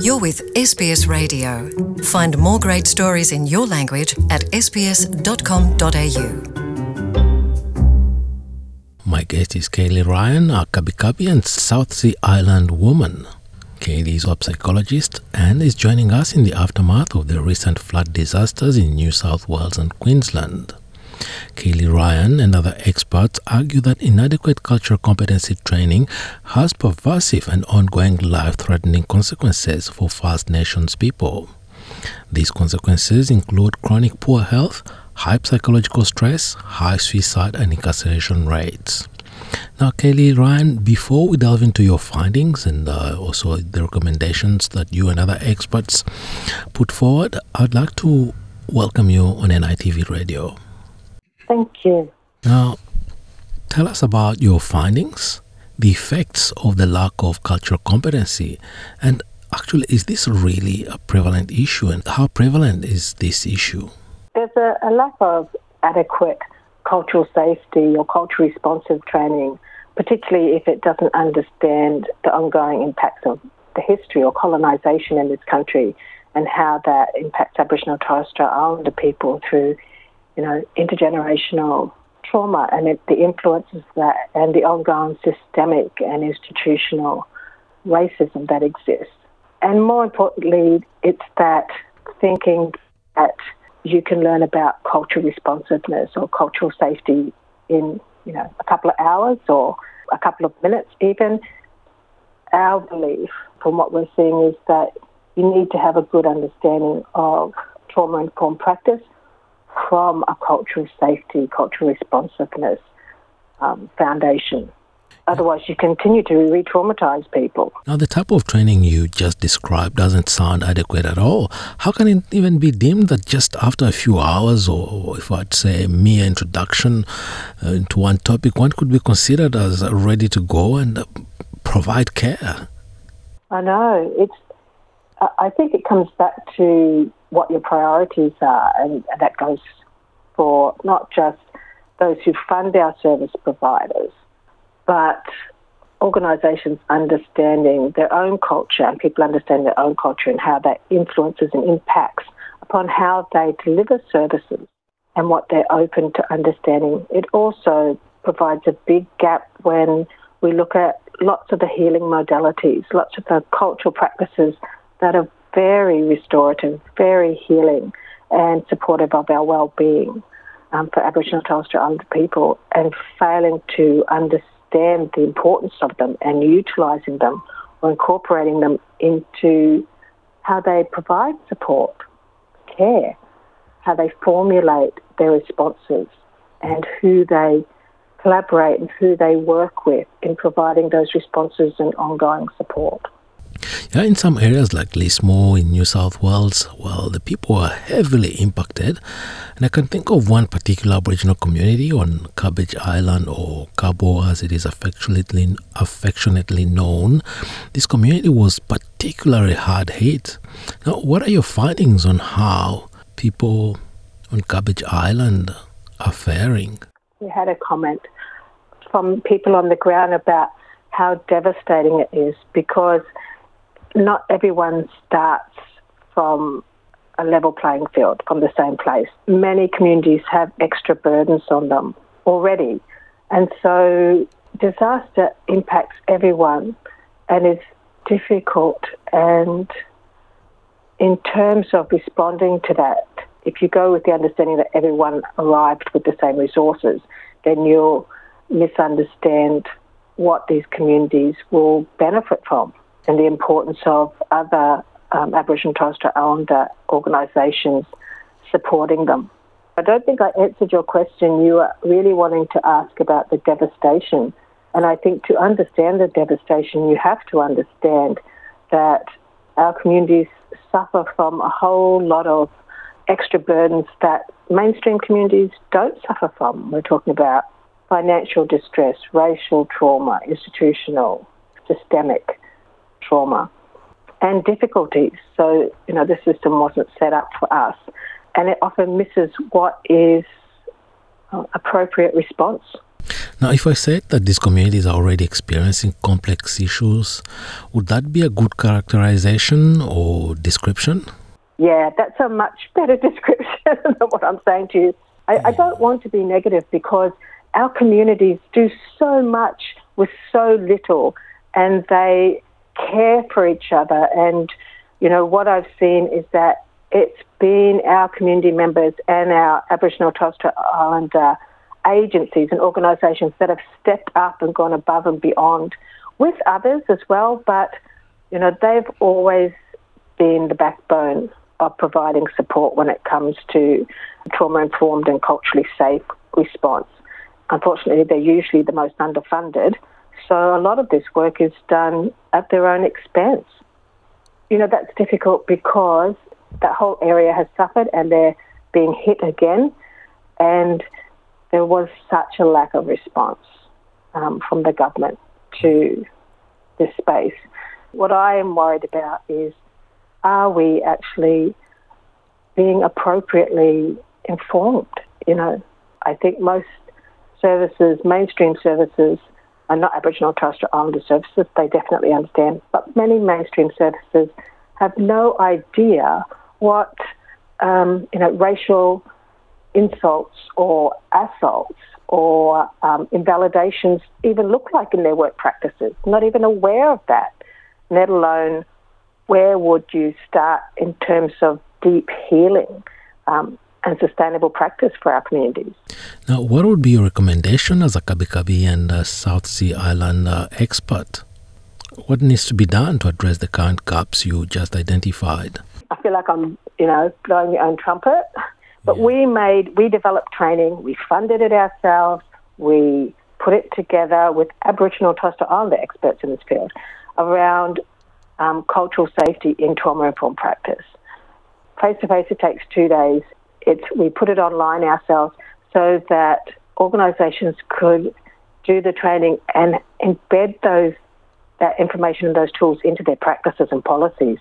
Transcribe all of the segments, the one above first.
You're with SBS Radio. Find more great stories in your language at sbs.com.au. My guest is Kaylee Ryan, a Kabi Kabi and South Sea Island woman. Kaylee is a psychologist and is joining us in the aftermath of the recent flood disasters in New South Wales and Queensland. Kaylee Ryan and other experts argue that inadequate cultural competency training has pervasive and ongoing life threatening consequences for First Nations people. These consequences include chronic poor health, high psychological stress, high suicide, and incarceration rates. Now, Kaylee Ryan, before we delve into your findings and uh, also the recommendations that you and other experts put forward, I'd like to welcome you on NITV Radio. Thank you. Now, tell us about your findings, the effects of the lack of cultural competency, and actually, is this really a prevalent issue, and how prevalent is this issue? There's a, a lack of adequate cultural safety or cultural responsive training, particularly if it doesn't understand the ongoing impacts of the history or colonisation in this country and how that impacts Aboriginal and Torres Strait Islander people through you know, intergenerational trauma and it, the influences that and the ongoing systemic and institutional racism that exists. And more importantly, it's that thinking that you can learn about cultural responsiveness or cultural safety in, you know, a couple of hours or a couple of minutes even. Our belief from what we're seeing is that you need to have a good understanding of trauma informed practice from a cultural safety, cultural responsiveness um, foundation. Otherwise, you continue to re traumatize people. Now, the type of training you just described doesn't sound adequate at all. How can it even be deemed that just after a few hours, or if I'd say a mere introduction uh, into one topic, one could be considered as ready to go and uh, provide care? I know. It's. I think it comes back to what your priorities are, and that goes for not just those who fund our service providers, but organisations understanding their own culture and people understand their own culture and how that influences and impacts upon how they deliver services and what they're open to understanding. It also provides a big gap when we look at lots of the healing modalities, lots of the cultural practices that are very restorative, very healing, and supportive of our well-being um, for Aboriginal and Torres Strait Islander people, and failing to understand the importance of them and utilising them or incorporating them into how they provide support, care, how they formulate their responses, and who they collaborate and who they work with in providing those responses and ongoing support. Yeah, in some areas like Lismore in New South Wales, well, the people are heavily impacted. And I can think of one particular Aboriginal community on Cabbage Island or Cabo as it is affectionately, affectionately known. This community was particularly hard hit. Now, what are your findings on how people on Cabbage Island are faring? We had a comment from people on the ground about how devastating it is because not everyone starts from a level playing field from the same place. Many communities have extra burdens on them already. And so disaster impacts everyone and is difficult. And in terms of responding to that, if you go with the understanding that everyone arrived with the same resources, then you'll misunderstand what these communities will benefit from and the importance of other um, Aboriginal and Torres Strait Islander organisations supporting them. I don't think I answered your question. You were really wanting to ask about the devastation. And I think to understand the devastation, you have to understand that our communities suffer from a whole lot of extra burdens that mainstream communities don't suffer from. We're talking about financial distress, racial trauma, institutional, systemic trauma and difficulties. So, you know, the system wasn't set up for us. And it often misses what is uh, appropriate response Now, if I said that these communities are already experiencing complex issues, would that be a good characterization or description? Yeah, that's a much better description than what I'm saying to you. I, I don't want to be negative because our communities do so much with so little and they care for each other. And, you know, what I've seen is that it's been our community members and our Aboriginal and Torres Strait Islander agencies and organisations that have stepped up and gone above and beyond with others as well. But, you know, they've always been the backbone of providing support when it comes to trauma informed and culturally safe response. Unfortunately, they're usually the most underfunded. So a lot of this work is done at their own expense. You know, that's difficult because that whole area has suffered and they're being hit again. And there was such a lack of response um, from the government to this space. What I am worried about is are we actually being appropriately informed? You know, I think most services, mainstream services, are not Aboriginal and Torres Strait Islander services. They definitely understand, but many mainstream services have no idea what um, you know racial insults or assaults or um, invalidations even look like in their work practices. Not even aware of that, let alone where would you start in terms of deep healing um, and sustainable practice for our communities. Now, what would be your recommendation as a Kabi Kabi and a South Sea Island uh, expert? What needs to be done to address the current gaps you just identified? I feel like I'm, you know, blowing your own trumpet. But yeah. we made, we developed training, we funded it ourselves, we put it together with Aboriginal Torres Strait Islander experts in this field around um, cultural safety in trauma informed practice. Face to face, it takes two days. It's, we put it online ourselves so that organisations could do the training and embed those that information and those tools into their practices and policies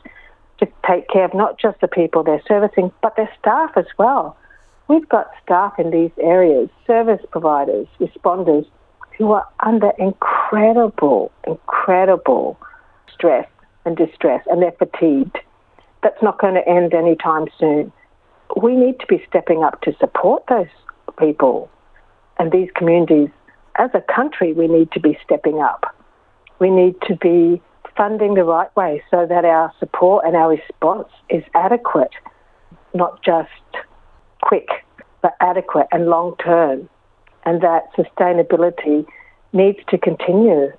to take care of not just the people they're servicing, but their staff as well. We've got staff in these areas, service providers, responders, who are under incredible, incredible stress and distress, and they're fatigued. That's not going to end anytime soon. We need to be stepping up to support those people and these communities. As a country, we need to be stepping up. We need to be funding the right way so that our support and our response is adequate, not just quick, but adequate and long term. And that sustainability needs to continue.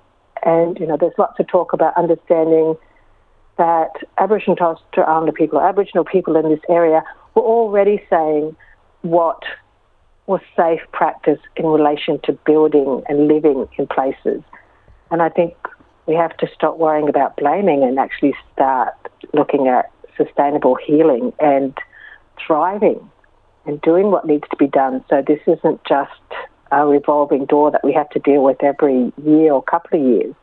And, you know, there's lots of talk about understanding that Aboriginal and Torres Strait Islander people, Aboriginal people in this area, were already saying what was safe practice in relation to building and living in places. And I think we have to stop worrying about blaming and actually start looking at sustainable healing and thriving and doing what needs to be done. So this isn't just a revolving door that we have to deal with every year or couple of years,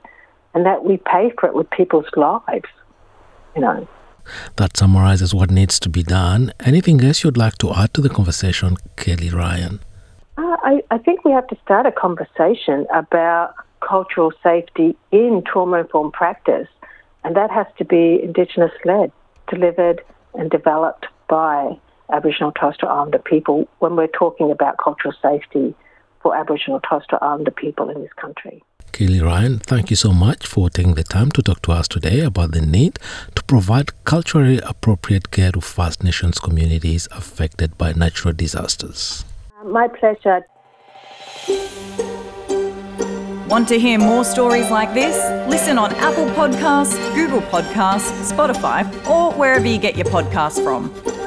and that we pay for it with people's lives, you know. That summarizes what needs to be done. Anything else you'd like to add to the conversation, Kelly Ryan? Uh, I, I think we have to start a conversation about cultural safety in trauma informed practice, and that has to be Indigenous led, delivered, and developed by Aboriginal Torres Strait Islander people when we're talking about cultural safety for Aboriginal Torres Strait Islander people in this country. Kelly Ryan, thank you so much for taking the time to talk to us today about the need to provide culturally appropriate care to First Nations communities affected by natural disasters. My pleasure. Want to hear more stories like this? Listen on Apple Podcasts, Google Podcasts, Spotify, or wherever you get your podcasts from.